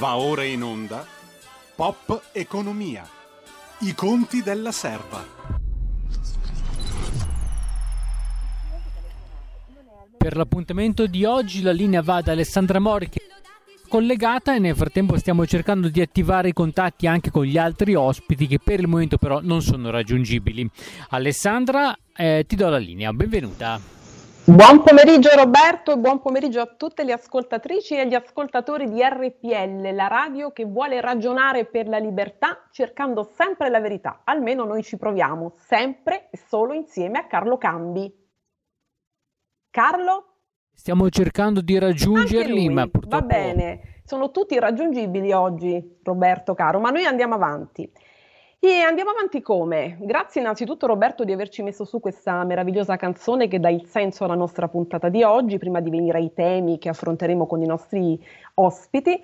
Va ora in onda Pop Economia. I conti della serva. Per l'appuntamento di oggi la linea va da Alessandra Mori che è collegata e nel frattempo stiamo cercando di attivare i contatti anche con gli altri ospiti che per il momento però non sono raggiungibili. Alessandra, eh, ti do la linea, benvenuta. Buon pomeriggio Roberto e buon pomeriggio a tutte le ascoltatrici e agli ascoltatori di RPL, la radio che vuole ragionare per la libertà cercando sempre la verità. Almeno noi ci proviamo, sempre e solo insieme a Carlo Cambi. Carlo? Stiamo cercando di raggiungerli, ma purtroppo... Va bene, sono tutti irraggiungibili oggi, Roberto caro, ma noi andiamo avanti. E andiamo avanti come? Grazie innanzitutto Roberto di averci messo su questa meravigliosa canzone che dà il senso alla nostra puntata di oggi, prima di venire ai temi che affronteremo con i nostri ospiti.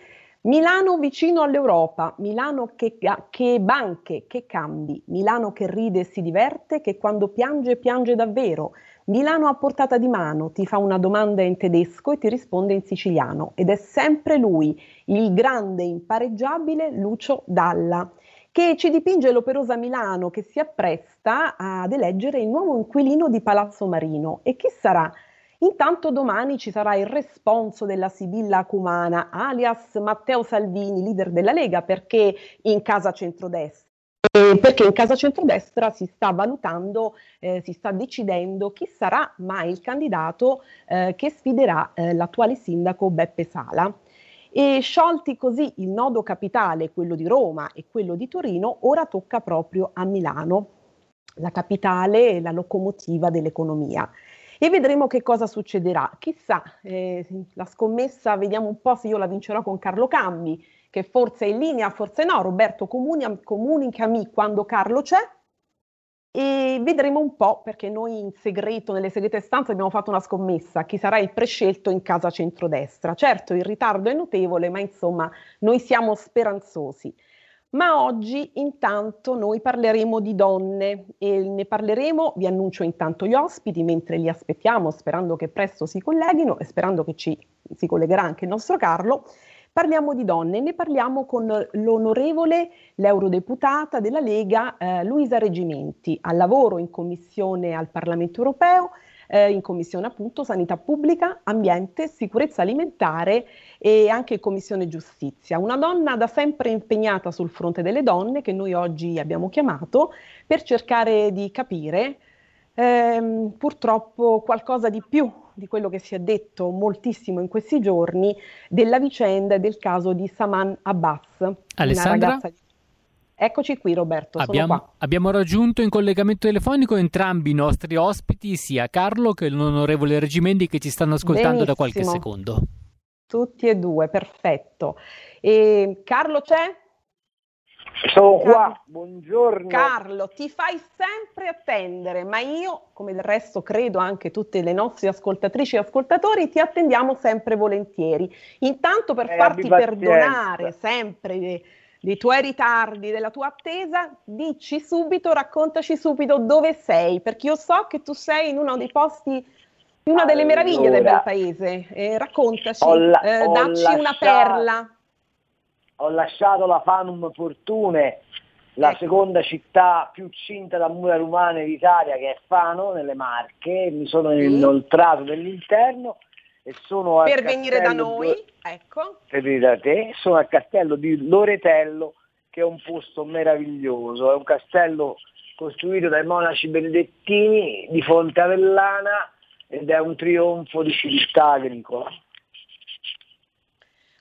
Milano vicino all'Europa, Milano che, che banche, che cambi, Milano che ride e si diverte, che quando piange piange davvero, Milano a portata di mano, ti fa una domanda in tedesco e ti risponde in siciliano ed è sempre lui, il grande impareggiabile Lucio Dalla che ci dipinge l'operosa Milano che si appresta ad eleggere il nuovo inquilino di Palazzo Marino. E chi sarà? Intanto domani ci sarà il responso della Sibilla Cumana, alias Matteo Salvini, leader della Lega, perché in casa centrodestra. Perché in casa centrodestra si sta valutando, eh, si sta decidendo chi sarà mai il candidato eh, che sfiderà eh, l'attuale sindaco Beppe Sala. E sciolti così il nodo capitale, quello di Roma e quello di Torino, ora tocca proprio a Milano, la capitale e la locomotiva dell'economia. E vedremo che cosa succederà. Chissà, eh, la scommessa, vediamo un po' se io la vincerò con Carlo Cambi, che forse è in linea, forse no. Roberto, comunicami quando Carlo c'è e vedremo un po' perché noi in segreto, nelle segrete stanze abbiamo fatto una scommessa, chi sarà il prescelto in casa centrodestra. Certo il ritardo è notevole, ma insomma noi siamo speranzosi. Ma oggi intanto noi parleremo di donne e ne parleremo, vi annuncio intanto gli ospiti mentre li aspettiamo, sperando che presto si colleghino e sperando che ci si collegherà anche il nostro Carlo. Parliamo di donne, ne parliamo con l'onorevole, l'eurodeputata della Lega eh, Luisa Regimenti, al lavoro in commissione al Parlamento europeo, eh, in commissione appunto sanità pubblica, ambiente, sicurezza alimentare e anche commissione giustizia. Una donna da sempre impegnata sul fronte delle donne che noi oggi abbiamo chiamato per cercare di capire ehm, purtroppo qualcosa di più di quello che si è detto moltissimo in questi giorni della vicenda e del caso di Saman Abbas. Alessandra? Di... Eccoci qui Roberto, abbiamo, abbiamo, raggiunto in collegamento telefonico entrambi i nostri ospiti, sia Carlo che l'onorevole Regimendi che ci stanno ascoltando Benissimo. da qualche secondo. Tutti e due, perfetto. E Carlo c'è? Sono qua, buongiorno. Carlo, ti fai sempre attendere, ma io, come del resto credo anche tutte le nostre ascoltatrici e ascoltatori, ti attendiamo sempre volentieri. Intanto per eh, farti perdonare sempre dei, dei tuoi ritardi, della tua attesa, dici subito, raccontaci subito dove sei, perché io so che tu sei in uno dei posti in una delle allora, meraviglie del bel paese. Eh, raccontaci, la, eh, dacci lasciato, una perla ho lasciato la Fanum Fortune, la ecco. seconda città più cinta da mura romane d'Italia che è Fano, nelle Marche, mi sono sì. inoltrato nell'interno e sono per venire da noi, di... ecco. Per venire da te, sono al castello di Loretello che è un posto meraviglioso, è un castello costruito dai monaci benedettini di Fonte Avellana ed è un trionfo di civiltà agricola.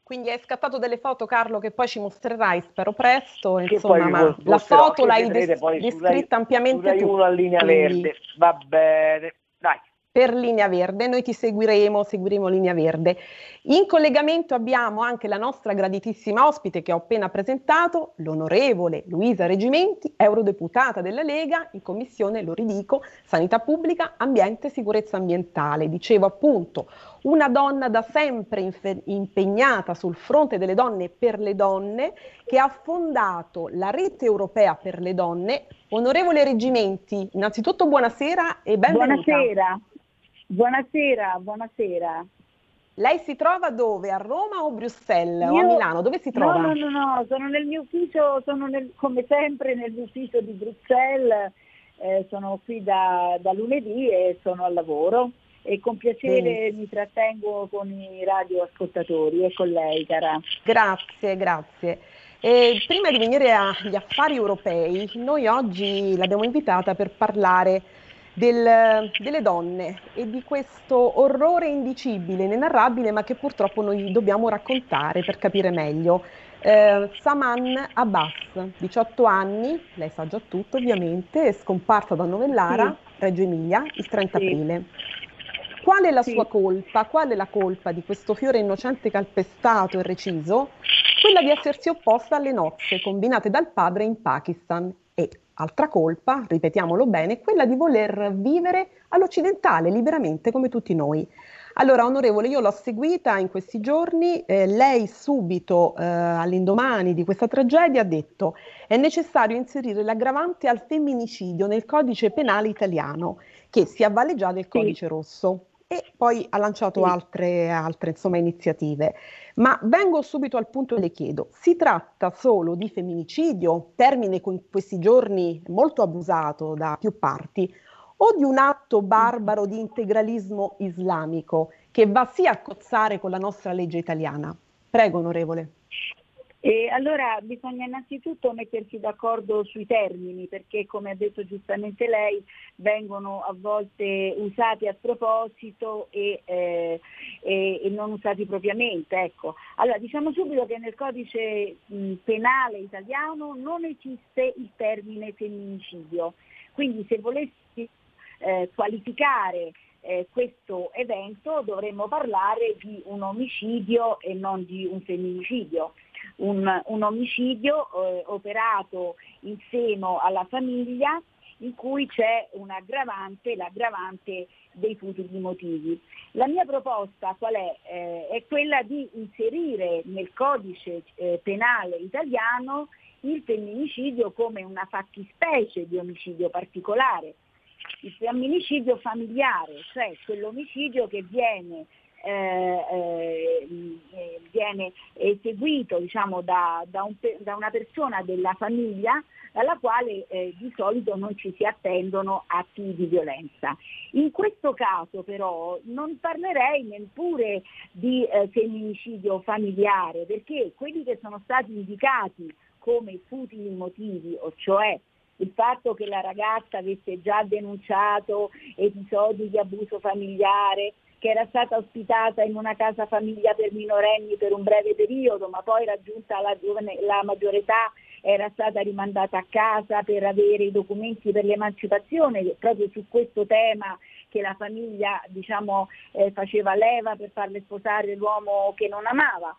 Quindi hai scattato delle foto, Carlo, che poi ci mostrerai, spero presto. Insomma, ma la foto l'hai des- descritta ampiamente tu. Una linea quindi... verde, va bene. Dai per Linea Verde, noi ti seguiremo, seguiremo Linea Verde. In collegamento abbiamo anche la nostra graditissima ospite che ho appena presentato, l'onorevole Luisa Regimenti, eurodeputata della Lega in commissione, lo ridico, sanità pubblica, ambiente e sicurezza ambientale. Dicevo appunto, una donna da sempre infe- impegnata sul fronte delle donne per le donne, che ha fondato la rete europea per le donne. Onorevole Regimenti, innanzitutto buonasera e benvenuta. Buonasera. Buonasera, buonasera. Lei si trova dove? A Roma o Bruxelles Io, o a Milano? Dove si trova? No, no, no, no, sono nel mio ufficio, sono nel, come sempre nell'ufficio di Bruxelles, eh, sono qui da, da, lunedì e sono al lavoro e con piacere sì. mi trattengo con i radioascoltatori e con lei, cara. Grazie, grazie. E prima di venire agli affari europei, noi oggi l'abbiamo invitata per parlare del, delle donne e di questo orrore indicibile, inenarrabile, ma che purtroppo noi dobbiamo raccontare per capire meglio. Eh, Saman Abbas, 18 anni, lei sa già tutto ovviamente, è scomparsa da Novellara, sì. Reggio Emilia, il 30 sì. aprile. Qual è la sì. sua colpa? Qual è la colpa di questo fiore innocente calpestato e reciso? Quella di essersi opposta alle nozze combinate dal padre in Pakistan e Altra colpa, ripetiamolo bene, quella di voler vivere all'occidentale liberamente come tutti noi. Allora, onorevole, io l'ho seguita in questi giorni, eh, lei subito eh, all'indomani di questa tragedia ha detto è necessario inserire l'aggravante al femminicidio nel codice penale italiano, che si avvale già del codice sì. rosso e poi ha lanciato sì. altre, altre insomma, iniziative. Ma vengo subito al punto e le chiedo, si tratta solo di femminicidio, termine in questi giorni molto abusato da più parti, o di un atto barbaro di integralismo islamico che va sì a cozzare con la nostra legge italiana? Prego, onorevole. E allora bisogna innanzitutto mettersi d'accordo sui termini perché come ha detto giustamente lei vengono a volte usati a proposito e, eh, e, e non usati propriamente. Ecco. Allora diciamo subito che nel codice mh, penale italiano non esiste il termine femminicidio, quindi se volessi eh, qualificare eh, questo evento dovremmo parlare di un omicidio e non di un femminicidio un, un omicidio eh, operato in seno alla famiglia in cui c'è un'aggravante, l'aggravante dei futili motivi. La mia proposta qual è? Eh, è quella di inserire nel codice eh, penale italiano il femminicidio come una fattispecie di omicidio particolare, il femminicidio familiare, cioè quell'omicidio che viene eh, eh, viene eseguito diciamo, da, da, un, da, una persona della famiglia dalla quale eh, di solito non ci si attendono atti di violenza. In questo caso però non parlerei neppure di eh, femminicidio familiare perché quelli che sono stati indicati come futili motivi, o cioè il fatto che la ragazza avesse già denunciato episodi di abuso familiare, che era stata ospitata in una casa famiglia per minorenni per un breve periodo, ma poi raggiunta la, la maggiore età era stata rimandata a casa per avere i documenti per l'emancipazione, proprio su questo tema che la famiglia diciamo, eh, faceva leva per farle sposare l'uomo che non amava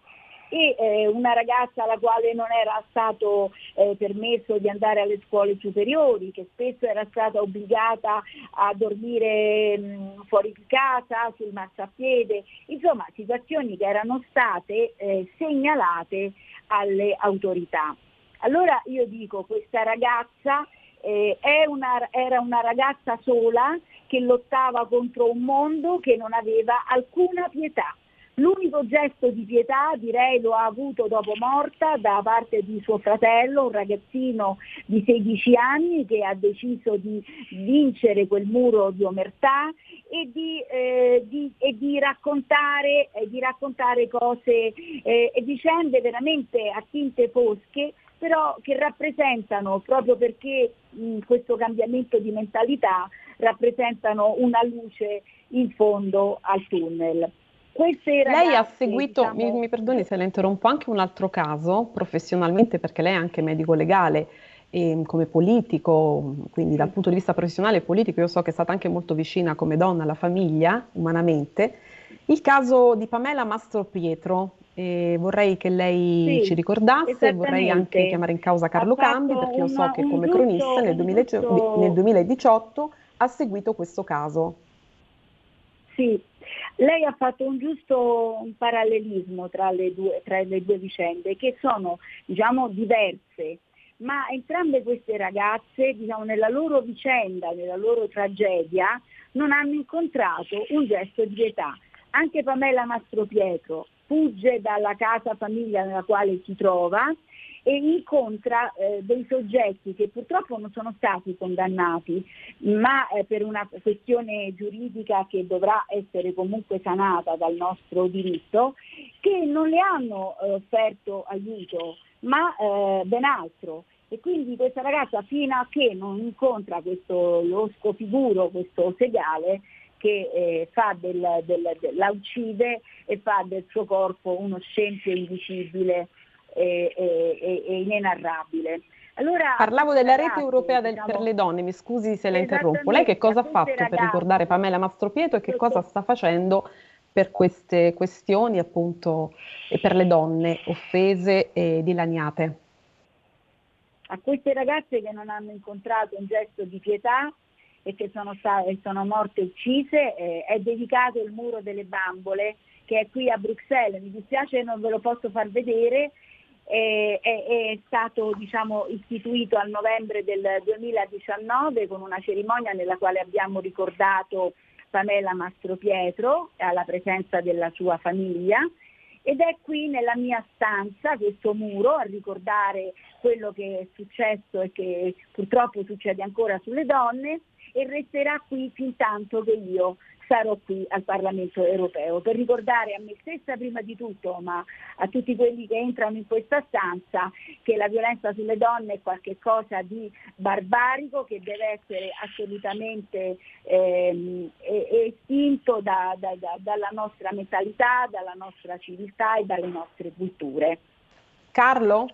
e eh, una ragazza alla quale non era stato eh, permesso di andare alle scuole superiori, che spesso era stata obbligata a dormire mh, fuori di casa, sul marciapiede, insomma situazioni che erano state eh, segnalate alle autorità. Allora io dico, questa ragazza eh, una, era una ragazza sola che lottava contro un mondo che non aveva alcuna pietà L'unico gesto di pietà direi lo ha avuto dopo morta da parte di suo fratello, un ragazzino di 16 anni che ha deciso di vincere quel muro di omertà e di, eh, di, e di, raccontare, eh, di raccontare, cose eh, e vicende veramente a tinte fosche però che rappresentano, proprio perché mh, questo cambiamento di mentalità, rappresentano una luce in fondo al tunnel. Lei ha seguito, diciamo... mi, mi, perdoni se la interrompo, anche un altro caso professionalmente perché lei è anche medico legale e come politico, quindi dal punto di vista professionale e politico io so che è stata anche molto vicina come donna alla famiglia, umanamente, il caso di Pamela Mastro Pietro. E vorrei che lei sì, ci ricordasse, vorrei anche chiamare in causa Carlo Cambi perché io so che come giusto, cronista nel, 2000, nel 2018 ha seguito questo caso. Sì, lei ha fatto un giusto un parallelismo tra le, due, tra le due vicende che sono diciamo, diverse, ma entrambe queste ragazze diciamo, nella loro vicenda, nella loro tragedia, non hanno incontrato un gesto di pietà. Anche Pamela Mastropietro fugge dalla casa famiglia nella quale si trova e incontra eh, dei soggetti che purtroppo non sono stati condannati, ma eh, per una questione giuridica che dovrà essere comunque sanata dal nostro diritto, che non le hanno eh, offerto aiuto, ma eh, ben altro. E quindi questa ragazza fino a che non incontra questo, lo scofiguro, questo segale, che eh, fa del, del, del, la uccide e fa del suo corpo uno scempio invisibile e, e, e inenarrabile. Allora, Parlavo della ragazzi, rete europea del, diciamo, per le donne, mi scusi se la interrompo. Lei che cosa ha fatto ragazze, per ricordare Pamela Mastropietro e che cosa sta facendo per queste questioni appunto e per le donne offese e dilaniate? A queste ragazze che non hanno incontrato un gesto di pietà e che sono, state, sono morte uccise eh, è dedicato il muro delle bambole che è qui a Bruxelles. Mi dispiace non ve lo posso far vedere, è, è, stato diciamo, istituito a novembre del 2019 con una cerimonia nella quale abbiamo ricordato Pamela Mastropietro alla presenza della sua famiglia. Ed è qui nella mia stanza questo muro a ricordare quello che è successo e che purtroppo succede ancora sulle donne e resterà qui fin tanto che io sarò qui al Parlamento europeo per ricordare a me stessa prima di tutto, ma a tutti quelli che entrano in questa stanza, che la violenza sulle donne è qualcosa di barbarico che deve essere assolutamente ehm, estinto da, da, da, dalla nostra mentalità, dalla nostra civiltà e dalle nostre culture. Carlo?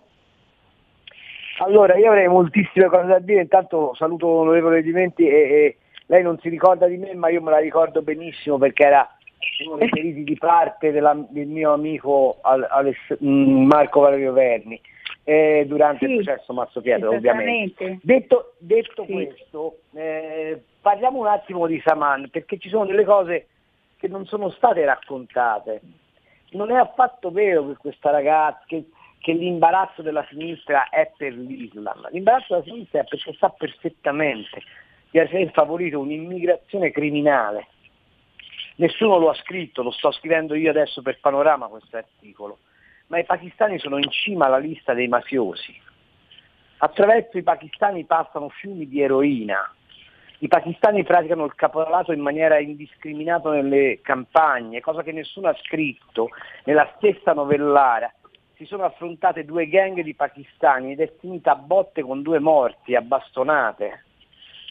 Allora, io avrei moltissime cose da dire, intanto saluto l'onorevole Dimenti e, e lei non si ricorda di me, ma io me la ricordo benissimo perché era uno dei feriti di parte della, del mio amico Aless- mm, Marco Valerio Verni eh, durante sì, il processo Mazzo Pietro ovviamente. Detto, detto sì. questo, eh, parliamo un attimo di Saman perché ci sono delle cose che non sono state raccontate. Non è affatto vero che questa ragazza, che, che l'imbarazzo della sinistra è per l'Islam, l'imbarazzo della sinistra è perché sa perfettamente di aver favorito un'immigrazione criminale. Nessuno lo ha scritto, lo sto scrivendo io adesso per Panorama questo articolo, ma i pakistani sono in cima alla lista dei mafiosi. Attraverso i pakistani passano fiumi di eroina, i pakistani praticano il caporalato in maniera indiscriminata nelle campagne, cosa che nessuno ha scritto nella stessa novellara. Si sono affrontate due gang di pakistani ed è finita a botte con due morti, a bastonate.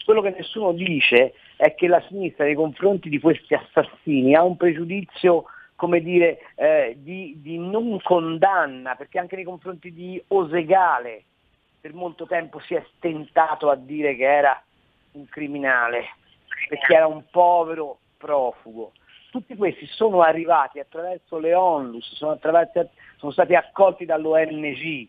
Quello che nessuno dice è che la sinistra nei confronti di questi assassini ha un pregiudizio come dire, eh, di, di, non condanna, perché anche nei confronti di Osegale per molto tempo si è stentato a dire che era un criminale, perché era un povero profugo. Tutti questi sono arrivati attraverso le onlus, sono, sono stati accolti dall'ONG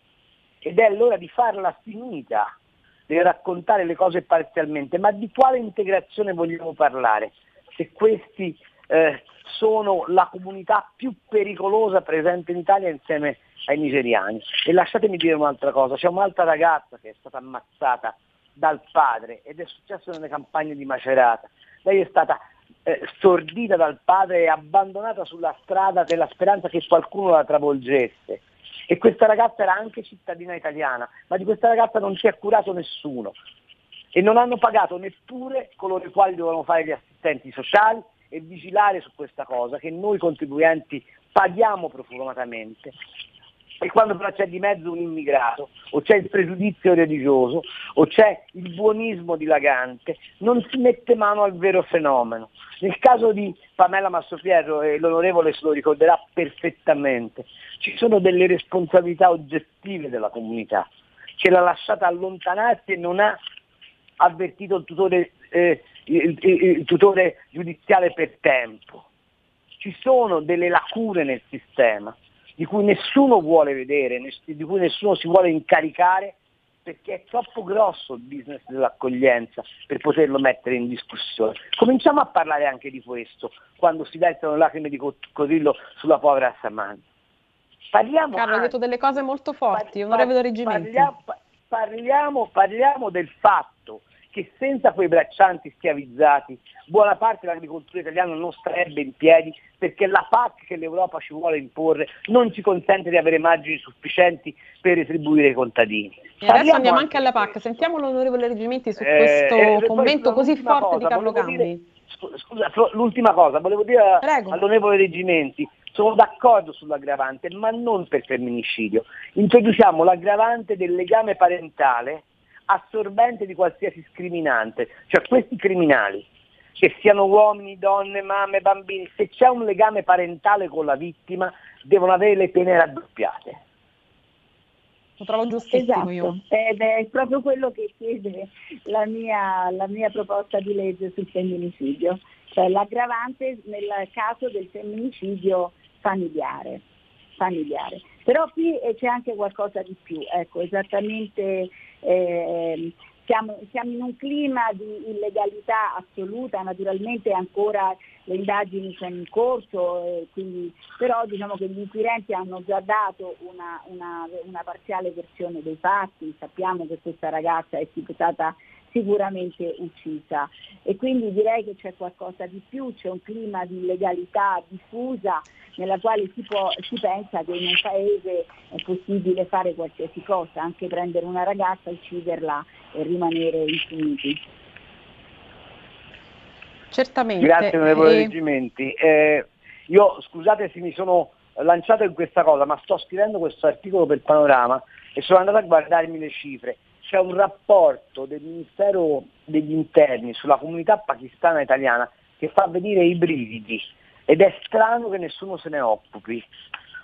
ed è l'ora di farla finita deve raccontare le cose parzialmente, ma di quale integrazione vogliamo parlare? Se questi eh, sono la comunità più pericolosa presente in Italia insieme ai nigeriani. E lasciatemi dire un'altra cosa, c'è un'altra ragazza che è stata ammazzata dal padre ed è successo nelle campagne di Macerata. Lei è stata eh, stordita dal padre e abbandonata sulla strada della speranza che qualcuno la travolgesse e questa ragazza era anche cittadina italiana, ma di questa ragazza non si è curato nessuno. E non hanno pagato neppure coloro i quali dovevano fare gli assistenti sociali e vigilare su questa cosa che noi contribuenti paghiamo profumatamente e quando però c'è di mezzo un immigrato, o c'è il pregiudizio religioso, o c'è il buonismo dilagante, non si mette mano al vero fenomeno. Nel caso di Pamela Massopietro, e l'onorevole se lo ricorderà perfettamente, ci sono delle responsabilità oggettive della comunità, che l'ha lasciata allontanarsi e non ha avvertito il tutore, eh, il, il, il tutore giudiziale per tempo. Ci sono delle lacune nel sistema di cui nessuno vuole vedere, di cui nessuno si vuole incaricare perché è troppo grosso il business dell'accoglienza per poterlo mettere in discussione. Cominciamo a parlare anche di questo quando si versano lacrime di coccodrillo sulla povera Saman. Parliamo Carlo, ha detto delle cose molto forti, par- onorevole Reggimenti. Parliamo, parliamo, parliamo del fatto che senza quei braccianti schiavizzati buona parte dell'agricoltura italiana non starebbe in piedi perché la PAC che l'Europa ci vuole imporre non ci consente di avere margini sufficienti per retribuire i contadini. E adesso andiamo anche alla PAC, sentiamo l'onorevole Reggimenti su eh, questo eh, commento così forte cosa, di Carlo Cambi. Dire, scusa, l'ultima cosa, volevo dire Prego. all'onorevole Reggimenti, sono d'accordo sull'aggravante, ma non per femminicidio. Introduciamo l'aggravante del legame parentale assorbente di qualsiasi scriminante, cioè questi criminali, che siano uomini, donne, mamme, bambini, se c'è un legame parentale con la vittima devono avere le pene raddoppiate. Lo trovo giustissimo esatto. io. Ed è proprio quello che chiede la mia, la mia proposta di legge sul femminicidio, cioè l'aggravante nel caso del femminicidio familiare. familiare. Però qui eh, c'è anche qualcosa di più, ecco, esattamente eh, siamo, siamo, in un clima di illegalità assoluta, naturalmente ancora le indagini sono in corso, eh, quindi, però diciamo che gli inquirenti hanno già dato una, una, una parziale versione dei fatti, sappiamo che questa ragazza è stata sicuramente uccisa e quindi direi che c'è qualcosa di più, c'è un clima di illegalità diffusa nella quale si, può, si pensa che in un paese è possibile fare qualsiasi cosa, anche prendere una ragazza, ucciderla e rimanere infiniti. Certamente. Grazie onorevole e... Reggimenti. Eh, io scusate se mi sono lanciato in questa cosa, ma sto scrivendo questo articolo per Panorama e sono andato a guardarmi le cifre c'è un rapporto del Ministero degli Interni sulla comunità pakistana italiana che fa vedere i brividi ed è strano che nessuno se ne occupi.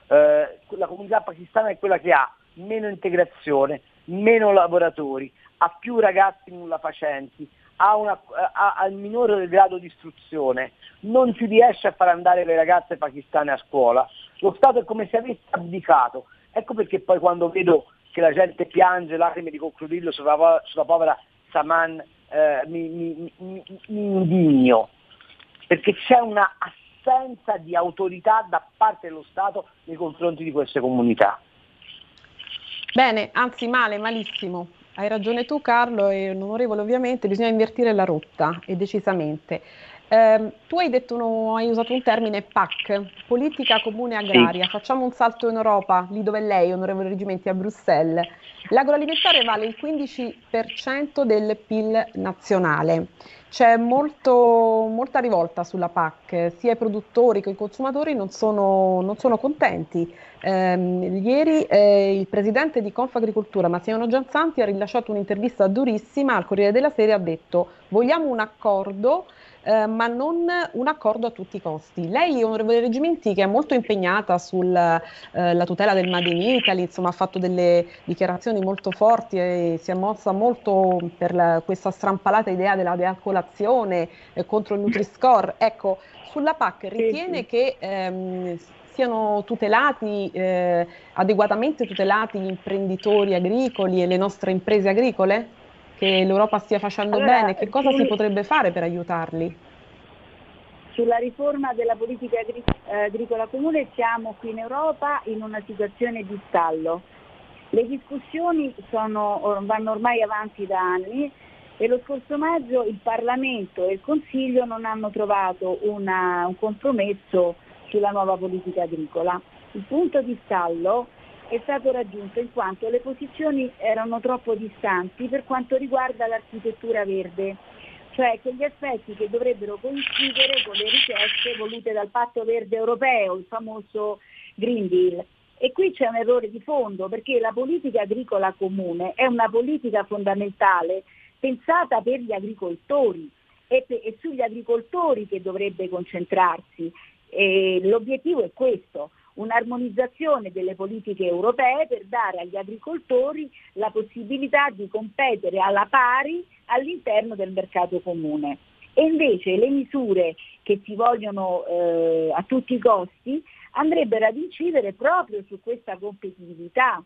Eh, la comunità pakistana è quella che ha meno integrazione, meno lavoratori, ha più ragazzi nulla facenti, ha, una, ha, ha il minore grado di istruzione, non si riesce a far andare le ragazze pakistane a scuola. Lo Stato è come se avesse abdicato. Ecco perché poi quando vedo che la gente piange, lacrime di coccodrillo sulla, sulla povera Saman, eh, mi, mi, mi, mi indigno, perché c'è una assenza di autorità da parte dello Stato nei confronti di queste comunità. Bene, anzi male, malissimo. Hai ragione tu Carlo e onorevole ovviamente, bisogna invertire la rotta e decisamente. Eh, tu hai, uno, hai, usato un termine PAC, politica comune agraria. Sì. Facciamo un salto in Europa, lì dove lei, onorevole Reggimenti, a Bruxelles. L'agroalimentare vale il 15% del PIL nazionale. C'è molto, molta rivolta sulla PAC, sia i produttori che i consumatori non sono, non sono contenti. Eh, ieri eh, il presidente di Confagricoltura, Massimo Gianzanti, ha rilasciato un'intervista durissima al Corriere della Sera e ha detto vogliamo un accordo eh, ma non un accordo a tutti i costi. Lei, onorevole Reggimenti, che è molto impegnata sulla eh, tutela del Made in Italy, insomma, ha fatto delle dichiarazioni molto forti e si è mossa molto per la, questa strampalata idea della dealcolazione eh, contro il Nutri-Score. Ecco, sulla PAC ritiene che ehm, siano tutelati, eh, adeguatamente tutelati gli imprenditori agricoli e le nostre imprese agricole? che l'Europa stia facendo allora, bene? Che cosa si potrebbe fare per aiutarli? Sulla riforma della politica agricola comune siamo qui in Europa in una situazione di stallo. Le discussioni sono, vanno ormai avanti da anni e lo scorso maggio il Parlamento e il Consiglio non hanno trovato una, un compromesso sulla nuova politica agricola. Il punto di stallo è stato raggiunto in quanto le posizioni erano troppo distanti per quanto riguarda l'architettura verde, cioè quegli aspetti che dovrebbero coincidere con le richieste volute dal patto verde europeo, il famoso Green Deal. E qui c'è un errore di fondo perché la politica agricola comune è una politica fondamentale pensata per gli agricoltori e, sugli agricoltori che dovrebbe concentrarsi. E l'obiettivo è questo, un'armonizzazione delle politiche europee per dare agli agricoltori la possibilità di competere alla pari all'interno del mercato comune. E invece le misure che si vogliono eh, a tutti i costi andrebbero ad incidere proprio su questa competitività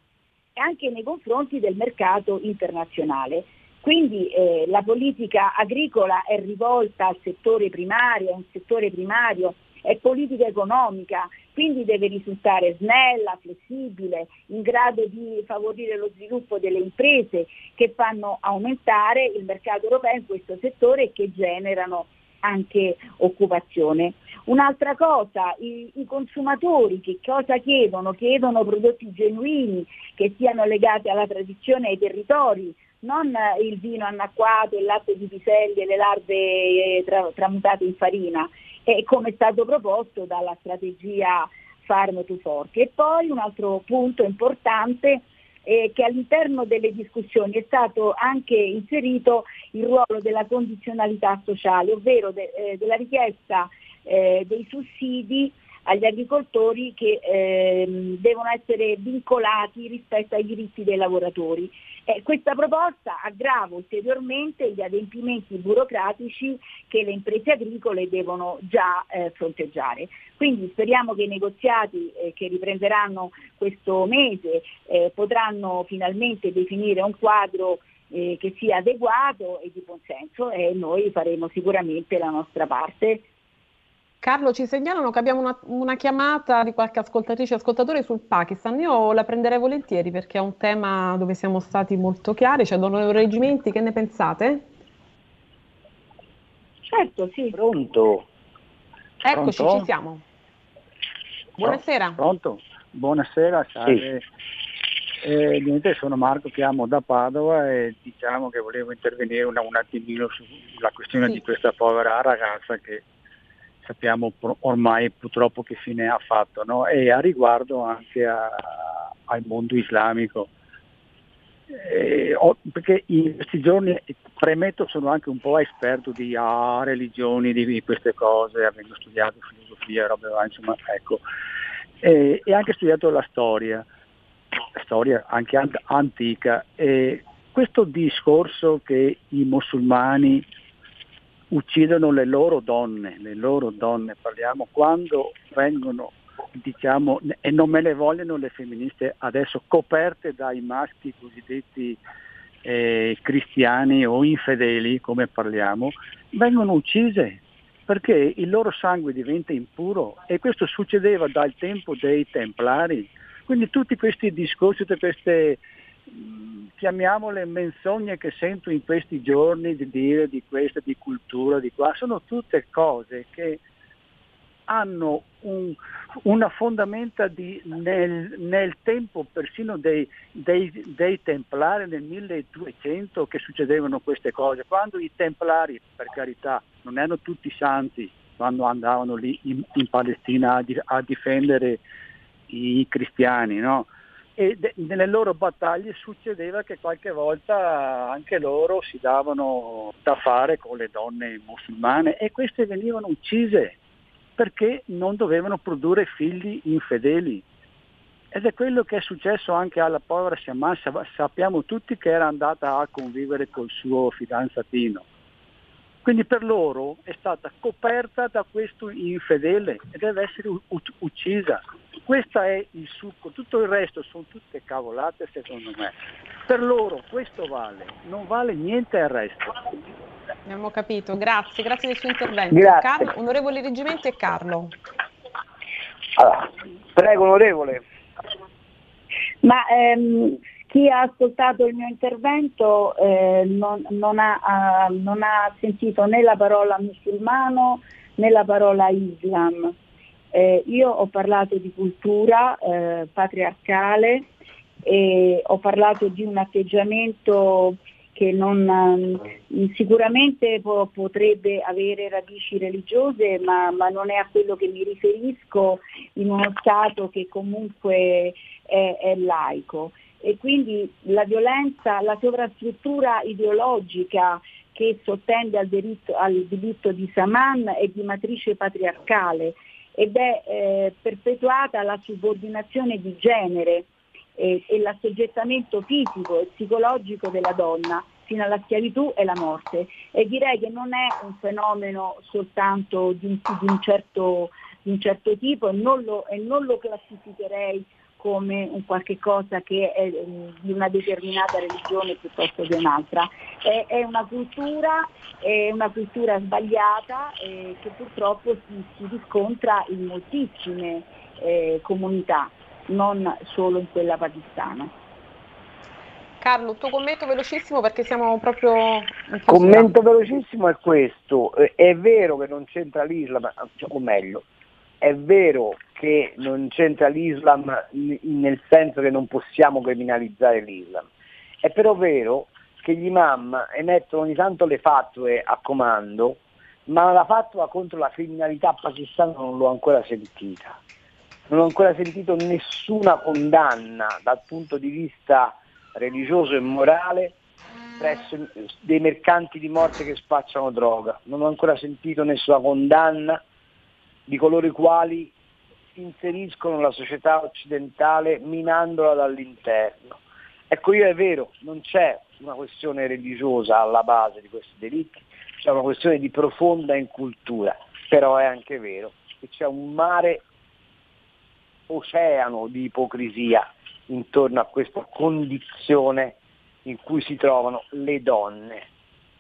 anche nei confronti del mercato internazionale. Quindi eh, la politica agricola è rivolta al settore primario, è un settore primario, è politica economica quindi deve risultare snella, flessibile, in grado di favorire lo sviluppo delle imprese che fanno aumentare il mercato europeo in questo settore e che generano anche occupazione. Un'altra cosa, i, i, consumatori che cosa chiedono? Chiedono prodotti genuini che siano legati alla tradizione e ai territori, non il vino annacquato, il latte di piselli e le larve eh, tra, tramutate in farina, eh, come è stato proposto dalla strategia Farm to Fork. E poi un altro punto importante è che all'interno delle discussioni è stato anche inserito il ruolo della condizionalità sociale, ovvero de, eh, della richiesta eh, dei sussidi agli agricoltori che eh, devono essere vincolati rispetto ai diritti dei lavoratori. Eh, questa proposta aggrava ulteriormente gli adempimenti burocratici che le imprese agricole devono già eh, fronteggiare. Quindi speriamo che i negoziati eh, che riprenderanno questo mese eh, potranno finalmente definire un quadro eh, che sia adeguato e di buon senso e noi faremo sicuramente la nostra parte Carlo, ci segnalano che abbiamo una, una chiamata di qualche ascoltatrice e ascoltatore sul Pakistan. Io la prenderei volentieri perché è un tema dove siamo stati molto chiari. Cioè, Don Reggimenti, che ne pensate? Certo, sì. Pronto? Eccoci, Pronto? ci siamo. Buonasera. Pronto? Buonasera, salve. Sì. Eh, niente, sono Marco, chiamo da Padova e diciamo che volevo intervenire una, un attimino sulla questione sì. di questa povera ragazza che sappiamo ormai purtroppo che fine ha fatto, no? e a riguardo anche a, al mondo islamico. Eh, perché in questi giorni, premetto, sono anche un po' esperto di ah, religioni, di, queste cose, avendo studiato filosofia, roba, insomma, ecco, e, e, anche studiato la storia, storia anche ant- antica. E questo discorso che i musulmani uccidono le loro donne, le loro donne parliamo, quando vengono diciamo, e non me le vogliono le femministe adesso coperte dai maschi cosiddetti eh, cristiani o infedeli, come parliamo, vengono uccise perché il loro sangue diventa impuro e questo succedeva dal tempo dei templari. Quindi tutti questi discorsi, tutte queste chiamiamole menzogne che sento in questi giorni di dire di questa, di cultura, di qua, sono tutte cose che hanno un, una fondamenta di, nel, nel, tempo persino dei, dei, dei, templari nel 1200 che succedevano queste cose, quando i templari, per carità, non erano tutti santi quando andavano lì in, in Palestina a, a, difendere i cristiani, no? E de- nelle loro battaglie succedeva che qualche volta anche loro si davano da fare con le donne musulmane e queste venivano uccise perché non dovevano produrre figli infedeli. Ed è quello che è successo anche alla povera Shaman, sappiamo tutti che era andata a convivere col suo fidanzatino. Quindi per loro è stata coperta da questo infedele e deve essere uccisa. Questo è il succo, tutto il resto sono tutte cavolate secondo me. Per loro questo vale, non vale niente il resto. Abbiamo capito, grazie, grazie del suo intervento. Carlo, onorevole Reggimenti e Carlo. Allora, prego onorevole. Ma ehm, chi ha ascoltato il mio intervento eh, non, non, ha, uh, non, ha, sentito né la parola musulmano né la parola islam. Eh, io ho parlato di cultura eh, patriarcale e ho parlato di un atteggiamento che non, sicuramente po- potrebbe avere radici religiose, ma, ma, non è a quello che mi riferisco in uno Stato che comunque è, è laico e quindi la violenza, la sovrastruttura ideologica che sottende al diritto, al diritto di Saman è di matrice patriarcale ed è eh, perpetuata la subordinazione di genere eh, e l'assoggettamento fisico e psicologico della donna fino alla schiavitù e la morte. E direi che non è un fenomeno soltanto di di un, certo, di un certo, tipo e non, lo, e non lo classificherei come un qualche cosa che è mm, di una determinata religione piuttosto che un'altra. È, è una cultura, è una cultura sbagliata eh, che purtroppo si, si riscontra in moltissime eh, comunità, non solo in quella pakistana. Carlo, tuo commento velocissimo perché siamo proprio... Il commento velocissimo è questo, eh, è vero che non c'entra l'Islam, o meglio, è vero che non c'entra l'Islam nel senso che non possiamo criminalizzare l'Islam, è però vero che gli imam emettono ogni tanto le fatue a comando, ma la fatua contro la criminalità pakistana non l'ho ancora sentita. Non ho ancora sentito nessuna condanna dal punto di vista religioso e morale presso dei mercanti di morte che spacciano droga. Non ho ancora sentito nessuna condanna di coloro i quali inseriscono nella società occidentale minandola dall'interno. Ecco, io è vero, non c'è una questione religiosa alla base di questi delitti, c'è una questione di profonda incultura, però è anche vero che c'è un mare oceano di ipocrisia intorno a questa condizione in cui si trovano le donne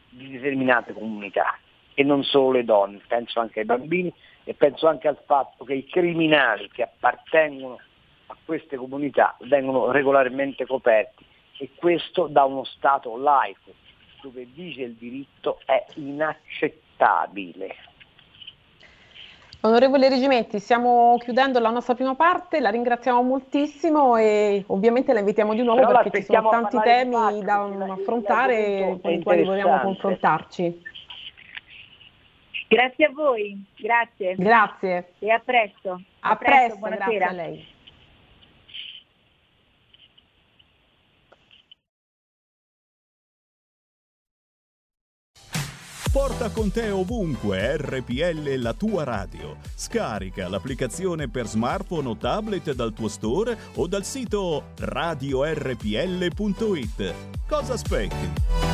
di determinate comunità e non solo le donne, penso anche ai bambini e penso anche al fatto che i criminali che appartengono a queste comunità vengono regolarmente coperti e questo da uno Stato laico dove dice il diritto è inaccettabile. Onorevole Regimetti, stiamo chiudendo la nostra prima parte, la ringraziamo moltissimo e ovviamente la invitiamo di nuovo Però perché ci sono tanti temi da affrontare con i quali vogliamo confrontarci. Grazie a voi, grazie. Grazie. E a presto. A, a presto, presto grazie a lei. Porta con te ovunque RPL la tua radio. Scarica l'applicazione per smartphone o tablet dal tuo store o dal sito radiorpl.it. Cosa aspetti?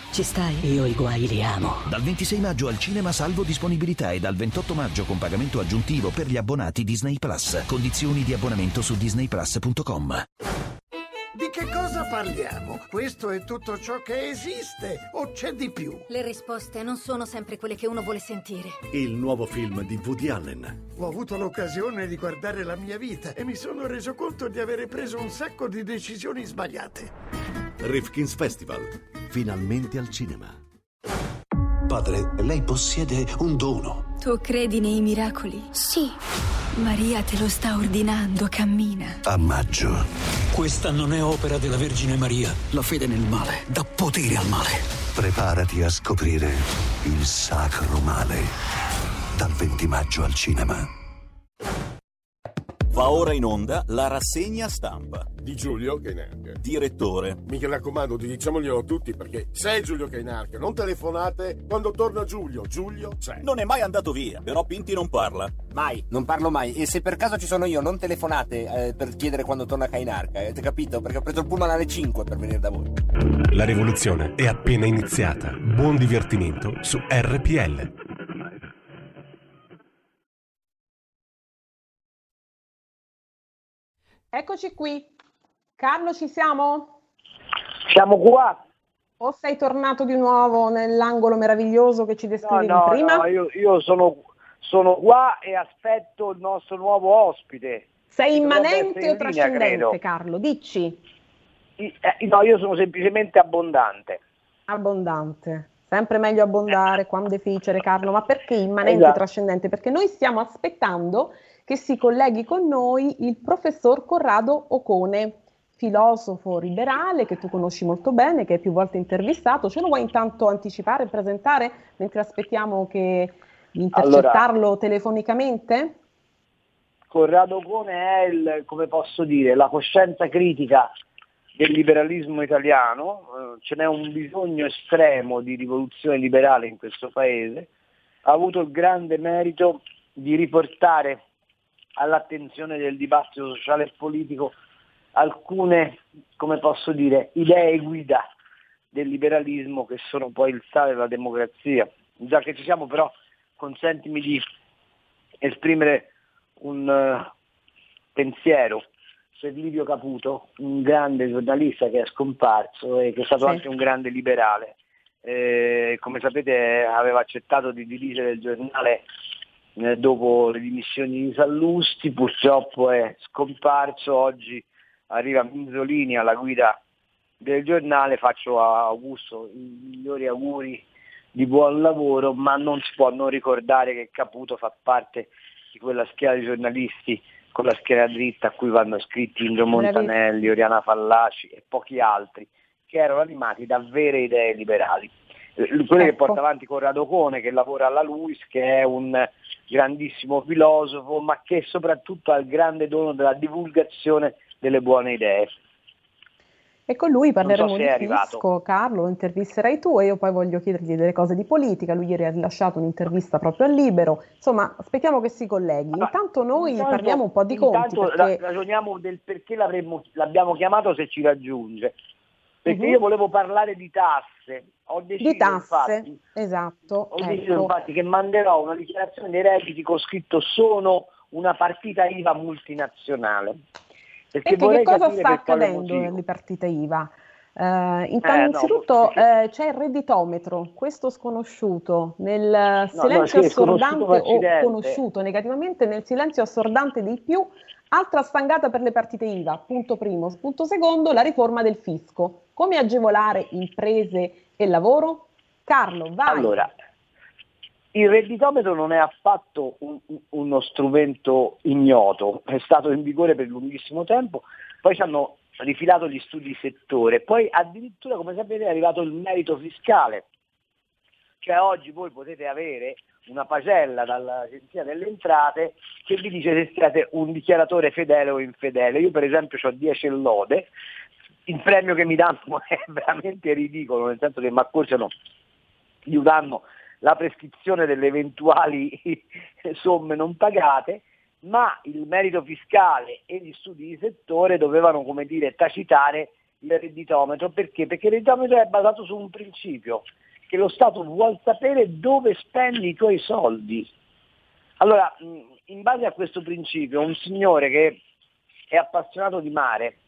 Ci stai? Io i guai li amo. Dal 26 maggio al cinema salvo disponibilità e dal 28 maggio con pagamento aggiuntivo per gli abbonati Disney Plus. Condizioni di abbonamento su disneyplus.com. Di che cosa parliamo? Questo è tutto ciò che esiste o c'è di più? Le risposte non sono sempre quelle che uno vuole sentire. Il nuovo film di Woody Allen. Ho avuto l'occasione di guardare la mia vita e mi sono reso conto di avere preso un sacco di decisioni sbagliate. Rifkin's Festival, finalmente al cinema. Padre, lei possiede un dono. Tu credi nei miracoli? Sì. Maria te lo sta ordinando, cammina. A maggio. Questa non è opera della Vergine Maria. La fede nel male dà potere al male. Preparati a scoprire il sacro male. Dal 20 maggio al cinema. Va ora in onda la rassegna stampa. Di Giulio Cainarca. Direttore. Mi raccomando, diciamoglielo a tutti perché sei Giulio Cainarca. Non telefonate quando torna Giulio. Giulio c'è. Non è mai andato via, però Pinti non parla. Mai, non parlo mai. E se per caso ci sono io, non telefonate eh, per chiedere quando torna Cainarca. Avete capito? Perché ho preso il pullman alle 5 per venire da voi. La rivoluzione è appena iniziata. Buon divertimento su RPL. Eccoci qui. Carlo, ci siamo? Siamo qua. O sei tornato di nuovo nell'angolo meraviglioso che ci descrivevi no, no, prima? No, io, io sono, sono, qua e aspetto il nostro nuovo ospite. Sei immanente o trascendente, linea, Carlo? Dici. Eh, no, io sono semplicemente abbondante. Abbondante. Sempre meglio abbondare, quando deficere, Carlo. Ma perché immanente esatto. e trascendente? Perché noi stiamo aspettando che si colleghi con noi il professor Corrado Ocone, filosofo liberale che tu conosci molto bene, che hai più volte intervistato. Ce lo vuoi intanto anticipare e presentare mentre aspettiamo che di intercettarlo allora, telefonicamente? Corrado Ocone è il, come posso dire, la coscienza critica del liberalismo italiano, eh, ce n'è un bisogno estremo di rivoluzione liberale in questo paese, ha avuto il grande merito di riportare all'attenzione del dibattito sociale e politico alcune, come posso dire, idee guida del liberalismo che sono poi il sale della democrazia. Già che ci siamo però, consentimi di esprimere un uh, pensiero per Livio Caputo, un grande giornalista che è scomparso e che è stato sì. anche un grande liberale. Eh, come sapete aveva accettato di dirigere il giornale eh, dopo le dimissioni di Sallusti, purtroppo è scomparso, oggi arriva Minzolini alla guida del giornale, faccio a Augusto i migliori auguri di buon lavoro, ma non si può non ricordare che Caputo fa parte di quella schiera di giornalisti con la schiera dritta a cui vanno scritti Indro Montanelli, Oriana Fallaci e pochi altri, che erano animati da vere idee liberali. Eh, quello ecco. che porta avanti Corrado Cone, che lavora alla LUIS, che è un grandissimo filosofo, ma che soprattutto ha il grande dono della divulgazione delle buone idee. E con lui parleremo so di fisco, Carlo, lo intervisterai tu e io poi voglio chiedergli delle cose di politica, lui ieri ha rilasciato un'intervista proprio al Libero, insomma aspettiamo che si colleghi. Intanto noi intanto, parliamo un po' di conti. Perché... ragioniamo del perché l'abbiamo chiamato se ci raggiunge, perché uh-huh. io volevo parlare di tasse, ho deciso, di tasse, infatti, esatto. Ho ecco. deciso infatti che manderò una dichiarazione dei redditi con scritto sono una partita IVA multinazionale. Perché, perché che cosa sta accadendo nelle partite IVA? Uh, innanzitutto eh, no, uh, c'è il redditometro, questo sconosciuto, nel no, silenzio no, sì, assordante o conosciuto negativamente nel silenzio assordante dei più, altra stangata per le partite IVA, punto primo. Punto secondo, la riforma del fisco. Come agevolare imprese e lavoro? Carlo, vai. Allora, il redditometro non è affatto un, uno strumento ignoto, è stato in vigore per lunghissimo tempo, poi ci hanno rifilato gli studi di settore, poi addirittura come sapete è arrivato il merito fiscale, cioè oggi voi potete avere una pagella dall'Agenzia delle Entrate che vi dice se siete un dichiaratore fedele o infedele. Io per esempio ho 10 lode, il premio che mi danno è veramente ridicolo, nel senso che mi accorciano di un anno la prescrizione delle eventuali somme non pagate, ma il merito fiscale e gli studi di settore dovevano, come dire, tacitare il redditometro. Perché? Perché il redditometro è basato su un principio, che lo Stato vuole sapere dove spendi i tuoi soldi. Allora, in base a questo principio, un signore che è appassionato di mare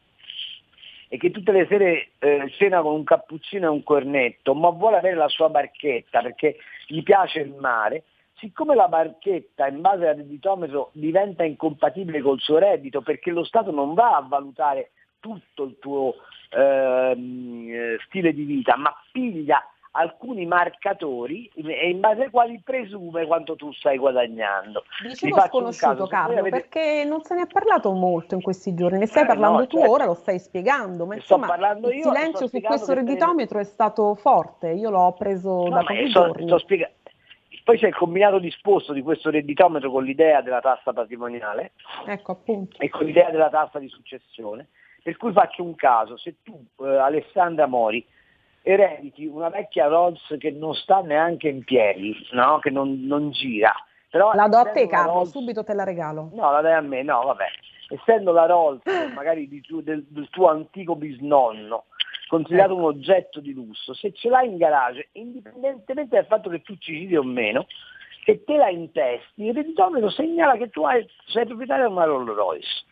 e che tutte le sere eh, cena con un cappuccino e un cornetto, ma vuole avere la sua barchetta perché gli piace il mare, siccome la barchetta in base al redditometro diventa incompatibile col suo reddito perché lo Stato non va a valutare tutto il tuo eh, stile di vita, ma piglia alcuni marcatori e in base ai quali presume quanto tu stai guadagnando. Dicevo sconosciuto Carlo, avete... perché non se ne è parlato molto in questi giorni, ne stai eh, parlando no, tu certo. ora, lo stai spiegando, ma insomma il silenzio su questo redditometro è stato forte, io l'ho preso no, da pochi so, giorni. So spiega... Poi c'è il combinato disposto di questo redditometro con l'idea della tassa patrimoniale ecco, e con l'idea della tassa di successione, per cui faccio un caso, se tu eh, Alessandra Mori erediti una vecchia Rolls che non sta neanche in piedi, no? che non, non gira. Però la do a te Carlo, Rolls... subito te la regalo. No, la dai a me, no, vabbè. Essendo la Rolls magari tu, del, del, tuo antico bisnonno, considerato ecco. un oggetto di lusso, se ce l'hai in garage, indipendentemente dal fatto che tu ci giri o meno, se te la intesti, il redditometro segnala che tu hai, sei proprietario di una Rolls Royce.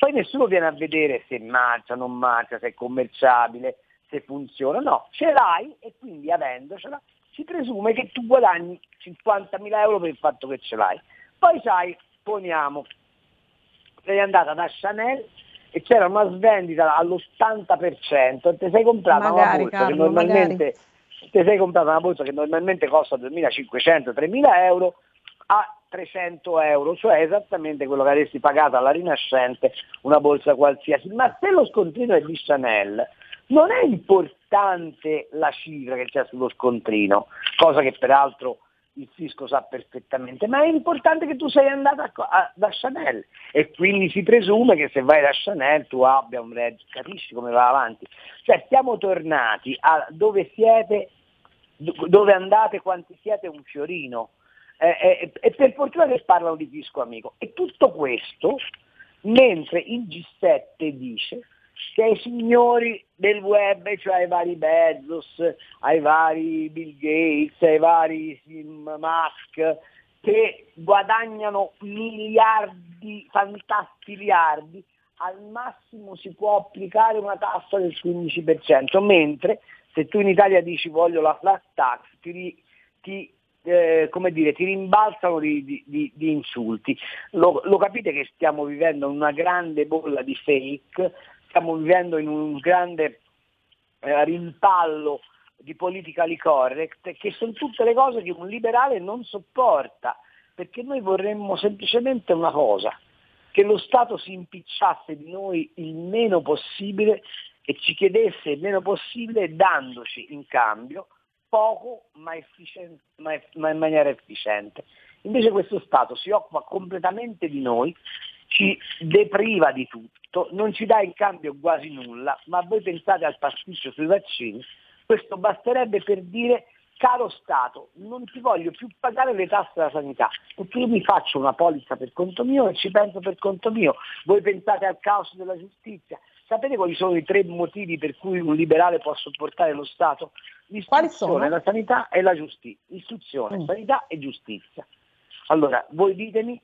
Poi nessuno viene a vedere se marcia, non marcia, se è commerciabile, se funziona, no, ce l'hai e quindi avendocela si presume che tu guadagni 50.000 euro per il fatto che ce l'hai. Poi sai, poniamo, sei andata da Chanel e c'era una svendita all'80% e ti sei comprata magari, una borsa Carlo, che normalmente ti sei comprata una borsa che normalmente costa 2.500-3.000 euro a 300 euro, cioè esattamente quello che avresti pagato alla Rinascente una borsa qualsiasi, ma se lo scontrino è di Chanel, non è importante la cifra che c'è sullo scontrino, cosa che peraltro il fisco sa perfettamente, ma è importante che tu sei andata a, a, da Chanel e quindi si presume che se vai da Chanel tu abbia un reddito, capisci come va avanti? Cioè siamo tornati a dove siete, dove andate, quanti siete un fiorino. eh, e per fortuna che parlano di fisco amico. E tutto questo mentre il G7 dice ai signori del web, cioè ai vari Bezos, ai vari Bill Gates, ai vari Musk, che guadagnano miliardi, fantastiliardi, al massimo si può applicare una tassa del 15%, mentre se tu in Italia dici voglio la flat tax, ti, ti eh, come dire, ti rimbalzano di, di, di insulti. Lo, lo, capite che stiamo vivendo una grande bolla di fake, stiamo vivendo in un grande eh, rimpallo di politically correct, che sono tutte le cose che un liberale non sopporta, perché noi vorremmo semplicemente una cosa, che lo Stato si impicciasse di noi il meno possibile e ci chiedesse il meno possibile dandoci in cambio poco ma, ma, ma in maniera efficiente. Invece questo Stato si occupa completamente di noi, ci depriva di tutto, non ci dà in cambio quasi nulla, ma voi pensate al pasticcio sui vaccini, questo basterebbe per dire caro Stato, non ti voglio più pagare le tasse della sanità, io mi faccio una polizza per conto mio e ci penso per conto mio. Voi pensate al caos della giustizia, Sapete quali sono i tre motivi per cui un liberale può sopportare lo Stato? L'istruzione, la sanità e la giustizia. Istruzione, mm. sanità e giustizia. Allora, voi ditemi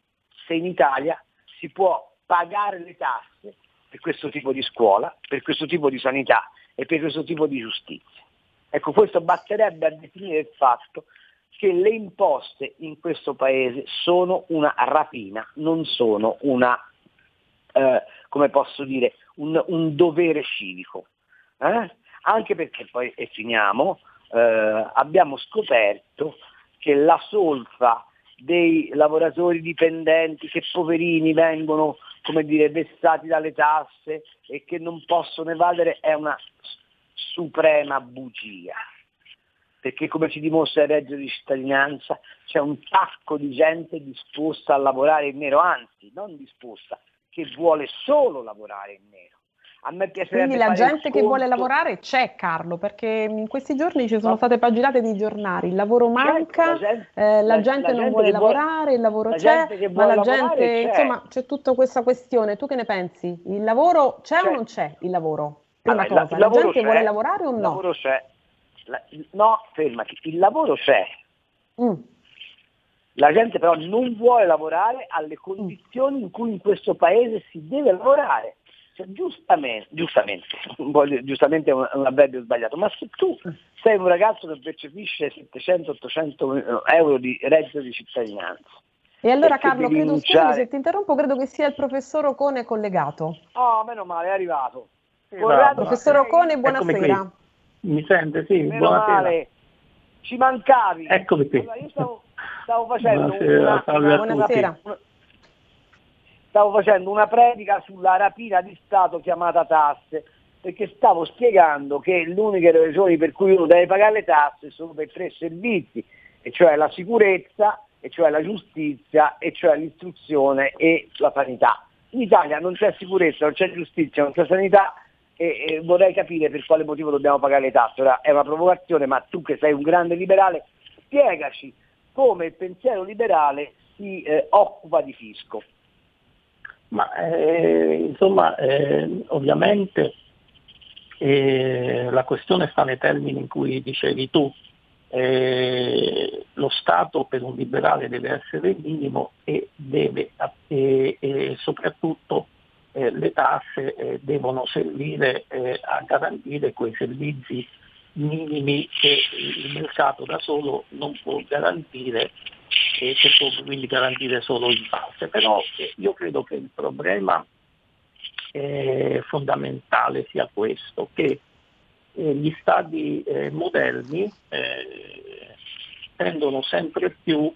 se in Italia si può pagare le tasse per questo tipo di scuola, per questo tipo di sanità e per questo tipo di giustizia. Ecco, questo basterebbe a definire il fatto che le imposte in questo paese sono una rapina, non sono una, eh, come posso dire, un, un dovere civico. Eh? Anche perché poi, e finiamo, eh, abbiamo scoperto che la solfa dei lavoratori dipendenti che poverini vengono come dire, vessati dalle tasse e che non possono evadere è una suprema bugia. Perché come ci dimostra il reddito di cittadinanza c'è un sacco di gente disposta a lavorare in nero, anzi non disposta, che vuole solo lavorare in nero. A me piacerebbe Quindi la gente che vuole lavorare c'è, Carlo, perché in questi giorni ci sono no. state paginate di giornali. Il lavoro certo, manca, la, gente, eh, la, la, gente, la, non gente vuole lavorare, vuole, il lavoro c'è, ma la gente, insomma, c'è tutta questa questione. Tu che ne pensi? Il lavoro c'è, c'è. o non c'è il lavoro? Prima allora, cosa, la, gente c'è. vuole lavorare o no? Il lavoro c'è. no, fermati, il lavoro c'è. Mm. La gente però non vuole lavorare alle condizioni in cui in questo paese si deve lavorare. Cioè, giustamente, giustamente, giustamente è un, un avverbio sbagliato, ma se tu sei un ragazzo che percepisce 700-800 euro di reddito di cittadinanza, e allora Carlo, credo, scusami se ti interrompo, credo che sia il professor Ocone collegato. Oh, meno male, è arrivato. Sì, Corrado, professor Ocone, buonasera. Mi sente, sì, meno buonasera. Male. Ci mancavi. Eccomi qui. Allora, io stavo, stavo facendo buonasera, una, una, buonasera. Una, stavo facendo una predica sulla rapina di Stato chiamata tasse, perché stavo spiegando che le uniche ragioni per cui uno deve pagare le tasse sono per tre servizi, e cioè la sicurezza, e cioè la giustizia, e cioè l'istruzione e la sanità. In Italia non c'è sicurezza, non c'è giustizia, non c'è sanità e, e vorrei capire per quale motivo dobbiamo pagare le tasse. Ora è una provocazione, ma tu che sei un grande liberale, spiegaci come il pensiero liberale si eh, occupa di fisco. Ma eh, insomma, eh, ovviamente eh, la questione sta nei termini in cui dicevi tu, eh, lo Stato per un liberale deve essere minimo e, deve, e soprattutto eh, le tasse devono servire a garantire quei servizi minimi che il mercato da solo non può garantire e che può quindi garantire solo in parte. Però io credo che il problema eh, fondamentale sia questo, che eh, gli stati eh, moderni tendono sempre più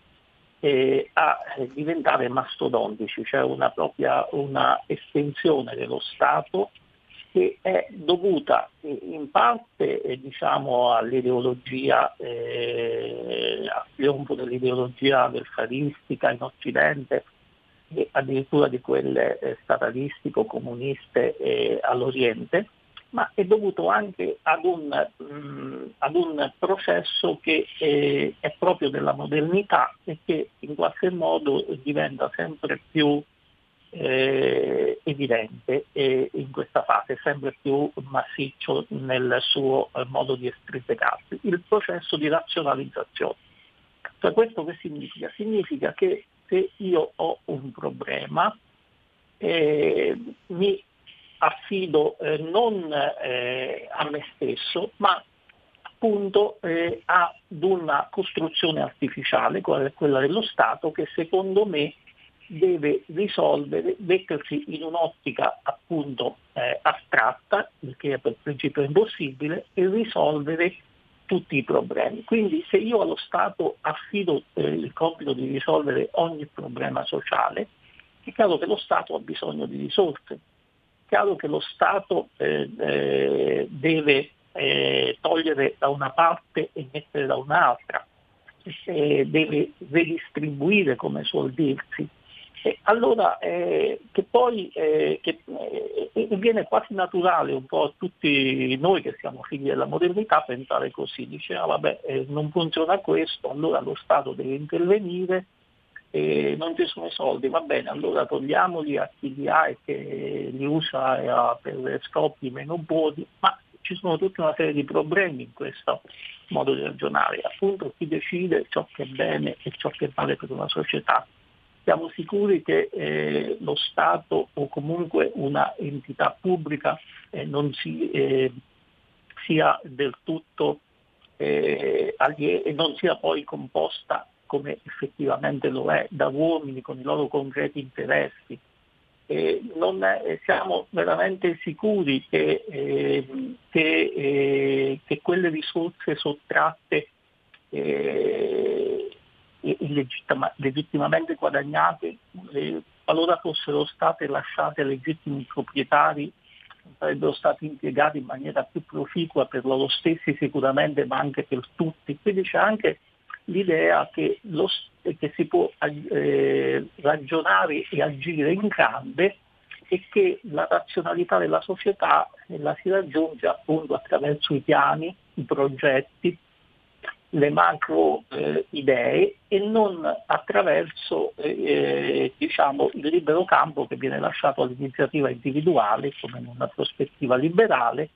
a diventare mastodontici, cioè una propria una estensione dello Stato che è dovuta in parte eh, diciamo, all'ideologia, al trionfo dell'ideologia welfaristica in Occidente e addirittura di quelle eh, statalistico-comuniste eh, all'Oriente, ma è dovuto anche ad un, mm, ad un processo che eh, è proprio della modernità e che in qualche modo diventa sempre più eh, evidente in questa fase, sempre più massiccio nel suo modo di estrinsecarsi, il processo di razionalizzazione. Cioè questo che significa? Significa che se io ho un problema eh, mi affido eh, non eh, a me stesso, ma appunto ad una costruzione artificiale, quella dello Stato, che secondo me deve risolvere, mettersi in un'ottica appunto eh, astratta, che è per principio impossibile, e risolvere tutti i problemi. Quindi se io allo Stato affido eh, il compito di risolvere ogni problema sociale, è chiaro che lo Stato ha bisogno di risorse, è chiaro che lo Stato eh, eh deve eh, togliere da una parte e mettere da un'altra, deve redistribuire come suol dirsi e allora eh, che poi eh, che, eh, viene quasi naturale un po' a tutti noi che siamo figli della modernità pensare così, dice ah, vabbè eh, non funziona questo, allora lo Stato deve intervenire, non ci sono soldi, va bene, allora togliamoli a chi li ha e che li usa per scopi meno buoni, ma ci sono tutta una serie di problemi in questo modo di ragionare, appunto chi decide ciò che è bene e ciò che vale per una società siamo sicuri che eh, lo Stato o comunque una entità pubblica eh, non si, eh, sia del tutto eh, e non sia poi composta come effettivamente lo è da uomini con i loro concreti interessi. non è, siamo veramente sicuri che, eh, che, eh, che quelle risorse sottratte illegittima, legittimamente guadagnate, eh, qualora fossero state lasciate ai legittimi proprietari, sarebbero stati impiegati in maniera più proficua per loro stessi sicuramente, ma anche per tutti. Quindi c'è anche l'idea che, lo, che si può eh, ragionare e agire in grande e che la razionalità della società la si raggiunge appunto attraverso i piani, i progetti, le macro eh, idee e non attraverso eh, eh, diciamo, il libero campo che viene lasciato all'iniziativa individuale come in una prospettiva liberale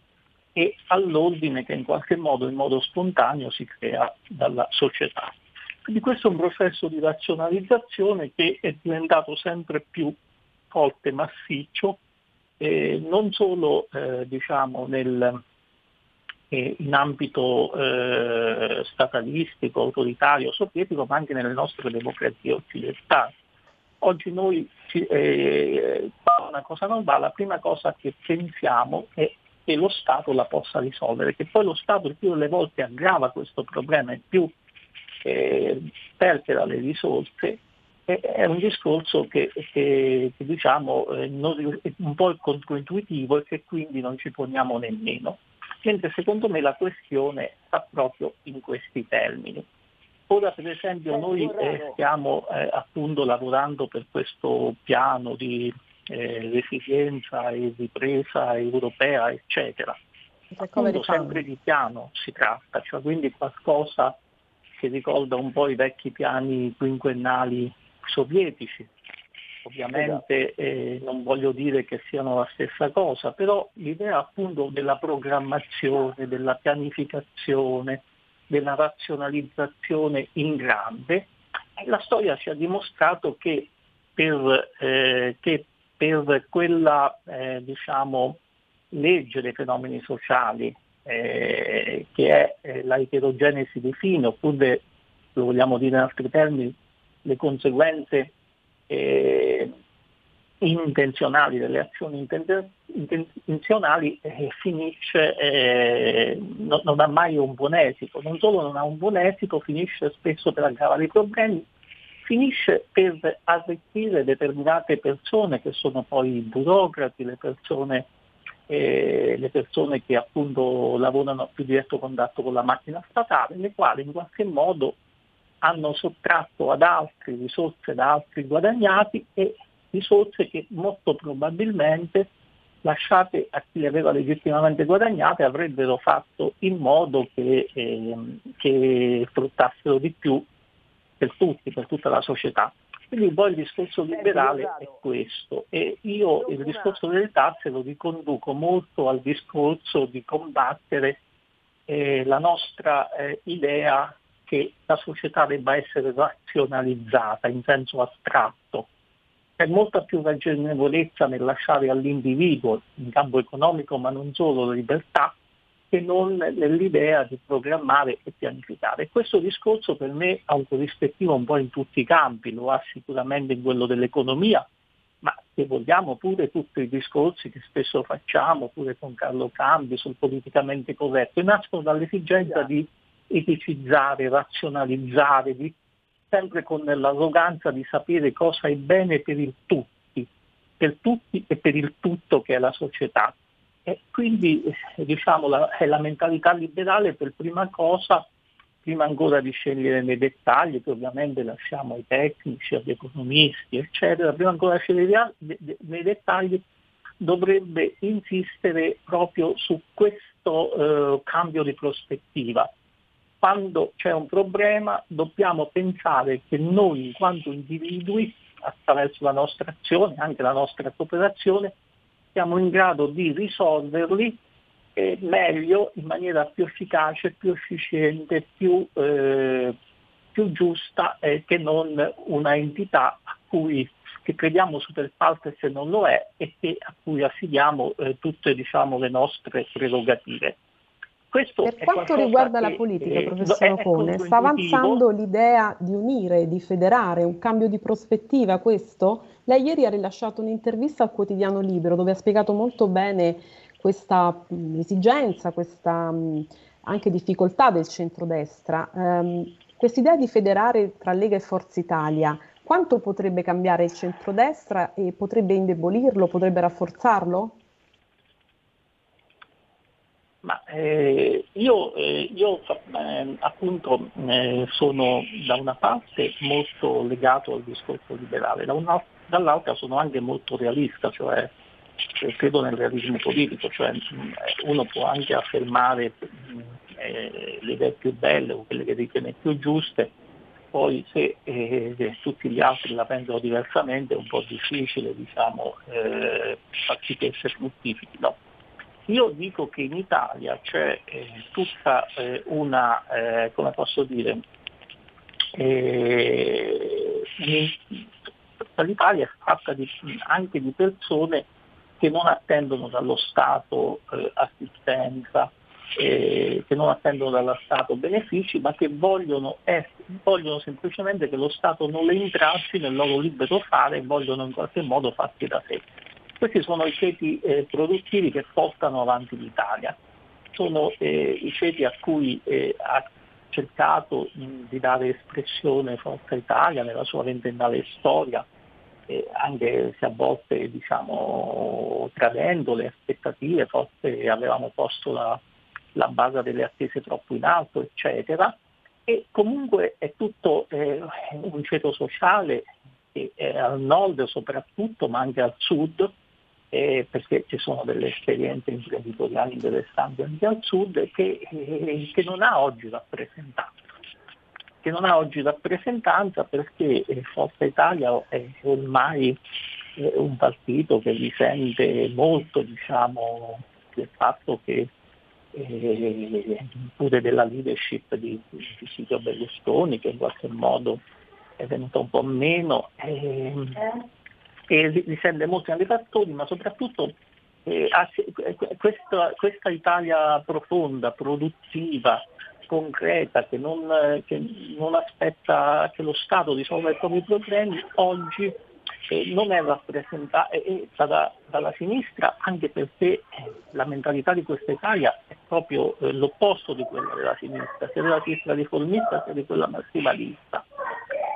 e all'ordine che in qualche modo, in modo spontaneo, si crea dalla società. Quindi questo è un processo di razionalizzazione che è diventato sempre più forte, massiccio, eh, non solo eh, diciamo, nel, in ambito eh, statalistico, autoritario, sovietico, ma anche nelle nostre democrazie occidentali. Oggi noi eh, una cosa normale, la prima cosa che pensiamo è che lo Stato la possa risolvere, che poi lo Stato il più delle volte aggrava questo problema e più eh, perde dalle risorse, è un discorso che, che, che diciamo, eh, non, è un po' controintuitivo e che quindi non ci poniamo nemmeno mentre secondo me la questione sta proprio in questi termini. Ora per esempio noi eh, stiamo eh, appunto lavorando per questo piano di eh, resilienza e ripresa europea, eccetera. Appunto sempre di piano si tratta, cioè quindi qualcosa che ricorda un po' i vecchi piani quinquennali sovietici, Ovviamente eh, non voglio dire che siano la stessa cosa, però l'idea appunto della programmazione, della pianificazione, della razionalizzazione in grande, la storia ci ha dimostrato che per, eh, che per quella eh, diciamo, legge dei fenomeni sociali eh, che è eh, la eterogenesi di fine, oppure, lo vogliamo dire in altri termini, le conseguenze eh, intenzionali, delle azioni intenzionali, eh, finisce, eh, no, non ha mai un buon esito. Non solo non ha un buon esito, finisce spesso per aggravare i problemi, finisce per arricchire determinate persone che sono poi i burocrati, le persone, eh, le persone che appunto lavorano a più diretto contatto con la macchina statale, le quali in qualche modo hanno sottratto ad altri risorse da altri guadagnati e risorse che molto probabilmente lasciate a chi le aveva legittimamente guadagnate avrebbero fatto in modo che, eh, che fruttassero di più per tutti, per tutta la società. Quindi poi il discorso liberale è questo e io il discorso delle tasse lo riconduco molto al discorso di combattere eh, la nostra eh, idea che la società debba essere razionalizzata in senso astratto. C'è molta più ragionevolezza nel lasciare all'individuo in campo economico, ma non solo, libertà, che non nell'idea di programmare e pianificare. Questo discorso per me ha un corrispettivo un po' in tutti i campi, lo ha sicuramente in quello dell'economia, ma se vogliamo pure tutti i discorsi che spesso facciamo, pure con Carlo Cambi sul politicamente corretto, nascono dall'esigenza di eticizzare, razionalizzare, di, sempre con l'arroganza di sapere cosa è bene per il tutti, per tutti e per il tutto che è la società. E quindi diciamo, la, è la mentalità liberale per prima cosa, prima ancora di scegliere nei dettagli, che ovviamente lasciamo ai tecnici, agli economisti, eccetera, prima ancora di scegliere nei dettagli, dovrebbe insistere proprio su questo eh, cambio di prospettiva. Quando c'è un problema dobbiamo pensare che noi in quanto individui, attraverso la nostra azione, anche la nostra cooperazione, siamo in grado di risolverli eh, meglio, in maniera più efficace, più efficiente, più, eh, più giusta eh, che non una entità a cui che crediamo super partes se non lo è e che, a cui affidiamo eh, tutte diciamo, le nostre prerogative. Questo per quanto riguarda che, la politica, eh, professor Ocone, sta avanzando l'idea di unire, di federare, un cambio di prospettiva, questo? Lei ieri ha rilasciato un'intervista al quotidiano Libero dove ha spiegato molto bene questa mh, esigenza, questa mh, anche difficoltà del centrodestra. Um, quest'idea di federare tra Lega e Forza Italia, quanto potrebbe cambiare il centrodestra e potrebbe indebolirlo, potrebbe rafforzarlo? Ma eh, io, eh, io eh, appunto eh, sono da una parte molto legato al discorso liberale, da una, dall'altra sono anche molto realista, cioè eh, credo nel realismo politico, cioè uno può anche affermare eh, le idee più belle o quelle che ritiene più giuste, poi se tutti gli altri la pensano diversamente è un po' difficile diciamo, eh, far sì che esse fruttifichi. No. Io dico che in Italia c'è eh, tutta eh, una, come posso dire, l'Italia è fatta di, anche di persone che non attendono dallo Stato eh, assistenza, eh, che non attendono dallo Stato benefici, ma che vogliono, eh, vogliono, semplicemente che lo Stato non le intracci nel loro libero fare e vogliono in qualche modo farsi da sé. Questi sono i ceti eh, produttivi che portano avanti l'Italia, sono eh, i ceti a cui eh, ha cercato mh, di dare espressione Forza Italia nella sua ventennale storia, anche se a volte diciamo, tradendo le aspettative, forse avevamo posto la, la base delle attese troppo in alto, eccetera. E comunque è tutto eh, un ceto sociale che è al nord soprattutto, ma anche al sud, eh, perché ci sono delle esperienze imprenditoriali interessanti anche al sud, che, eh, che non ha oggi rappresentato che non ha oggi rappresentanza perché eh, Forza Italia è ormai eh, un partito che risente molto diciamo, del fatto che eh, pure della leadership di, di Silvio Berlusconi che in qualche modo è venuta un po' meno eh, e risente molto gli fattori ma soprattutto eh, questa, questa Italia profonda, produttiva, concreta che non, che non, aspetta che lo Stato risolva i propri problemi, oggi eh, non è rappresentata eh, dalla, dalla, sinistra anche perché eh, la mentalità di questa Italia è proprio eh, l'opposto di quella della sinistra, sia della sinistra riformista sia di quella massimalista.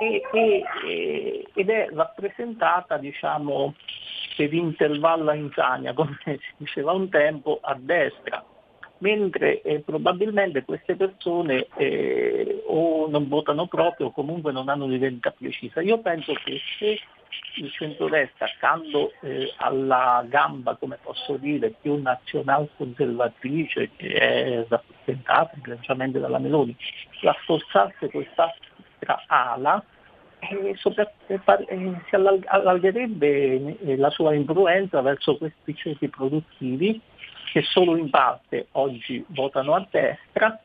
E, e, ed è rappresentata diciamo, per intervalla insania, come si diceva un tempo, a destra mentre eh, probabilmente queste persone eh, o non votano proprio o comunque non hanno un'identità precisa. Io penso che se il centrodestra, stando eh, alla gamba, come posso dire, più nazional-conservatrice che è rappresentata egregiamente dalla Meloni, rafforzasse quest'altra ala, e si allargherebbe eh, la sua influenza verso questi ceti produttivi che solo in parte oggi votano a destra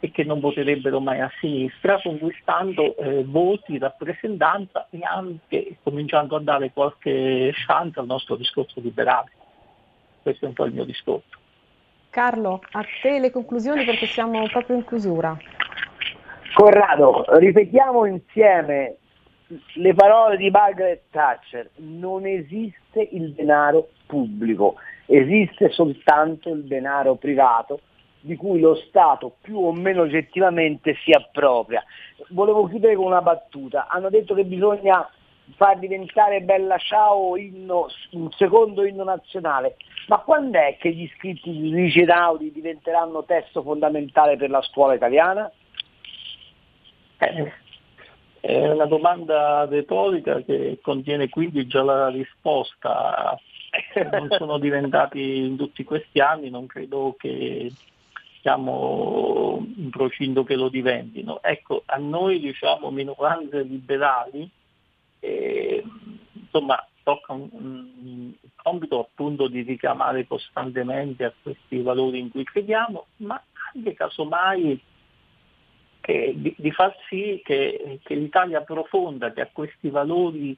e che non voterebbero mai a sinistra, conquistando eh, voti, rappresentanza e anche cominciando a dare qualche chance al nostro discorso liberale. Questo è un po' il mio discorso. Carlo, a te le conclusioni perché siamo proprio in chiusura. Corrado, ripetiamo insieme le parole di Margaret Thatcher. Non esiste il denaro pubblico, esiste soltanto il denaro privato di cui lo Stato più o meno oggettivamente si appropria. Volevo chiudere con una battuta. Hanno detto che bisogna far diventare Bella Ciao inno, un secondo inno nazionale. Ma quando è che gli scritti di Luigi Einaudi diventeranno testo fondamentale per la scuola italiana? Eh, è una domanda retorica che contiene quindi già la risposta. Non sono diventati in tutti questi anni, non credo che siamo in procinto che lo diventino. Ecco, a noi diciamo minoranze liberali, eh, insomma, tocca un, un compito appunto di richiamare costantemente a questi valori in cui crediamo, ma anche casomai eh, di, di, far sì che, che l'Italia profonda, che a questi valori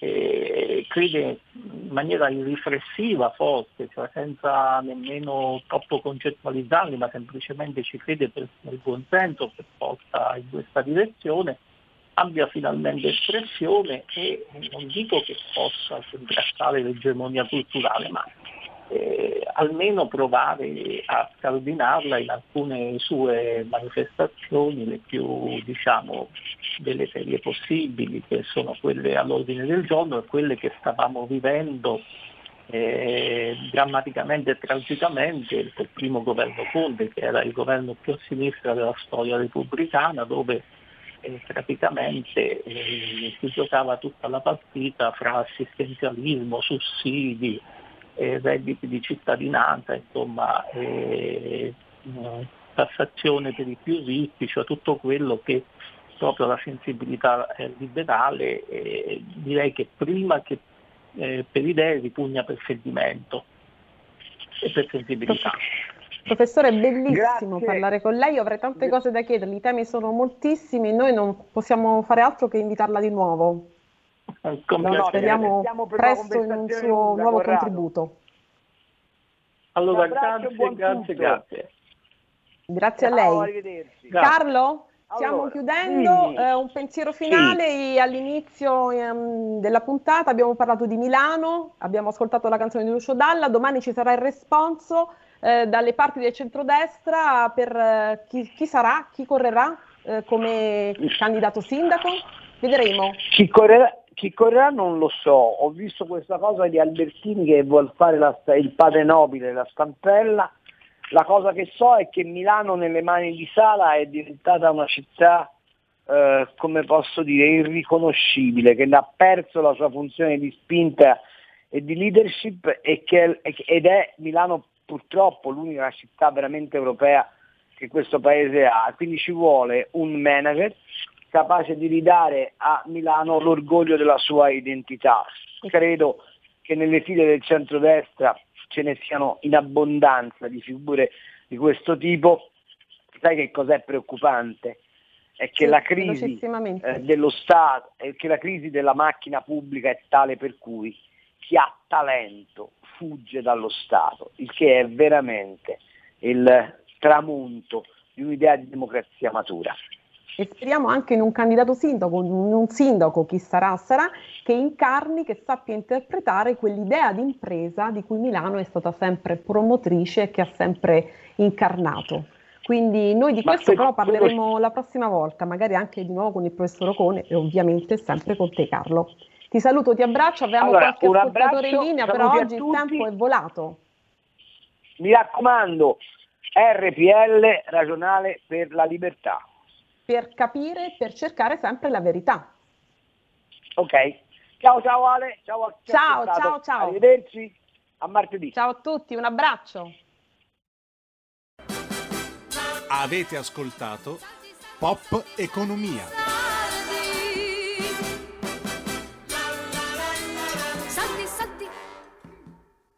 eh, crede in maniera irriflessiva, forte, cioè senza nemmeno troppo concettualizzarli, ma semplicemente ci crede per il buon senso che porta in questa direzione, abbia finalmente espressione e non dico che possa contrastare l'egemonia culturale, ma eh, almeno provare a scardinarla in alcune sue manifestazioni, le più diciamo delle serie possibili, che sono quelle all'ordine del giorno e quelle che stavamo vivendo eh, drammaticamente e tragicamente col primo governo Conte, che era il governo più a sinistra della storia repubblicana, dove eh, praticamente eh, si giocava tutta la partita fra assistenzialismo, sussidi, eh, redditi di cittadinanza, insomma, eh, tassazione per i più ricchi, cioè tutto quello che proprio la sensibilità eh, liberale eh, direi che prima che eh, per idee ripugna per sentimento e per sensibilità. Professore, è bellissimo Grazie. parlare con lei, io avrei tante cose da chiederle, i temi sono moltissimi, noi non possiamo fare altro che invitarla di nuovo. No, no, speriamo presto in un suo nuovo Corrado. contributo. Allora, grazie, grazie, grazie. Grazie a lei. Carlo? Stiamo allora, chiudendo, sì. eh, un pensiero finale sì. all'inizio ehm, della puntata abbiamo parlato di Milano, abbiamo ascoltato la canzone di Lucio Dalla, domani ci sarà il responso eh, dalle parti del centrodestra per eh, chi, chi, sarà, chi correrà eh, come candidato sindaco, vedremo. Chi correrà, chi correrà non lo so, ho visto questa cosa di Albertini che vuole fare la, il padre nobile, la stampella, la cosa che so è che Milano nelle mani di Sala è diventata una città, eh, come posso dire, irriconoscibile, che ha perso la sua funzione di spinta e di leadership e che, ed è Milano purtroppo l'unica città veramente europea che questo paese ha, quindi ci vuole un manager capace di ridare a Milano l'orgoglio della sua identità. Credo che nelle file del centrodestra ce ne siano in abbondanza di figure di questo tipo. Sai che cos'è preoccupante? È che sì, la crisi eh, dello Stato, è che la crisi della macchina pubblica è tale per cui chi ha talento fugge dallo Stato, il che è veramente il tramonto di un'idea di democrazia matura e speriamo anche in un candidato sindaco, in un sindaco, chi sarà, sarà, che incarni, che sappia interpretare quell'idea di impresa di cui Milano è stata sempre promotrice e che ha sempre incarnato. Quindi noi di Ma questo però parleremo la prossima volta, magari anche di nuovo con il professor Ocone e ovviamente sempre con te Carlo. Ti saluto, ti abbraccio, abbiamo allora, qualche ascoltatore in linea, però oggi il tempo è volato. Mi raccomando, RPL ragionale per la libertà per capire, per cercare sempre la verità. Ok, Ciao ciao Ale, ciao a ha Ciao, ciao, ciao. Arrivederci, a martedì. Ciao a tutti, un abbraccio. Avete ascoltato Pop Economia.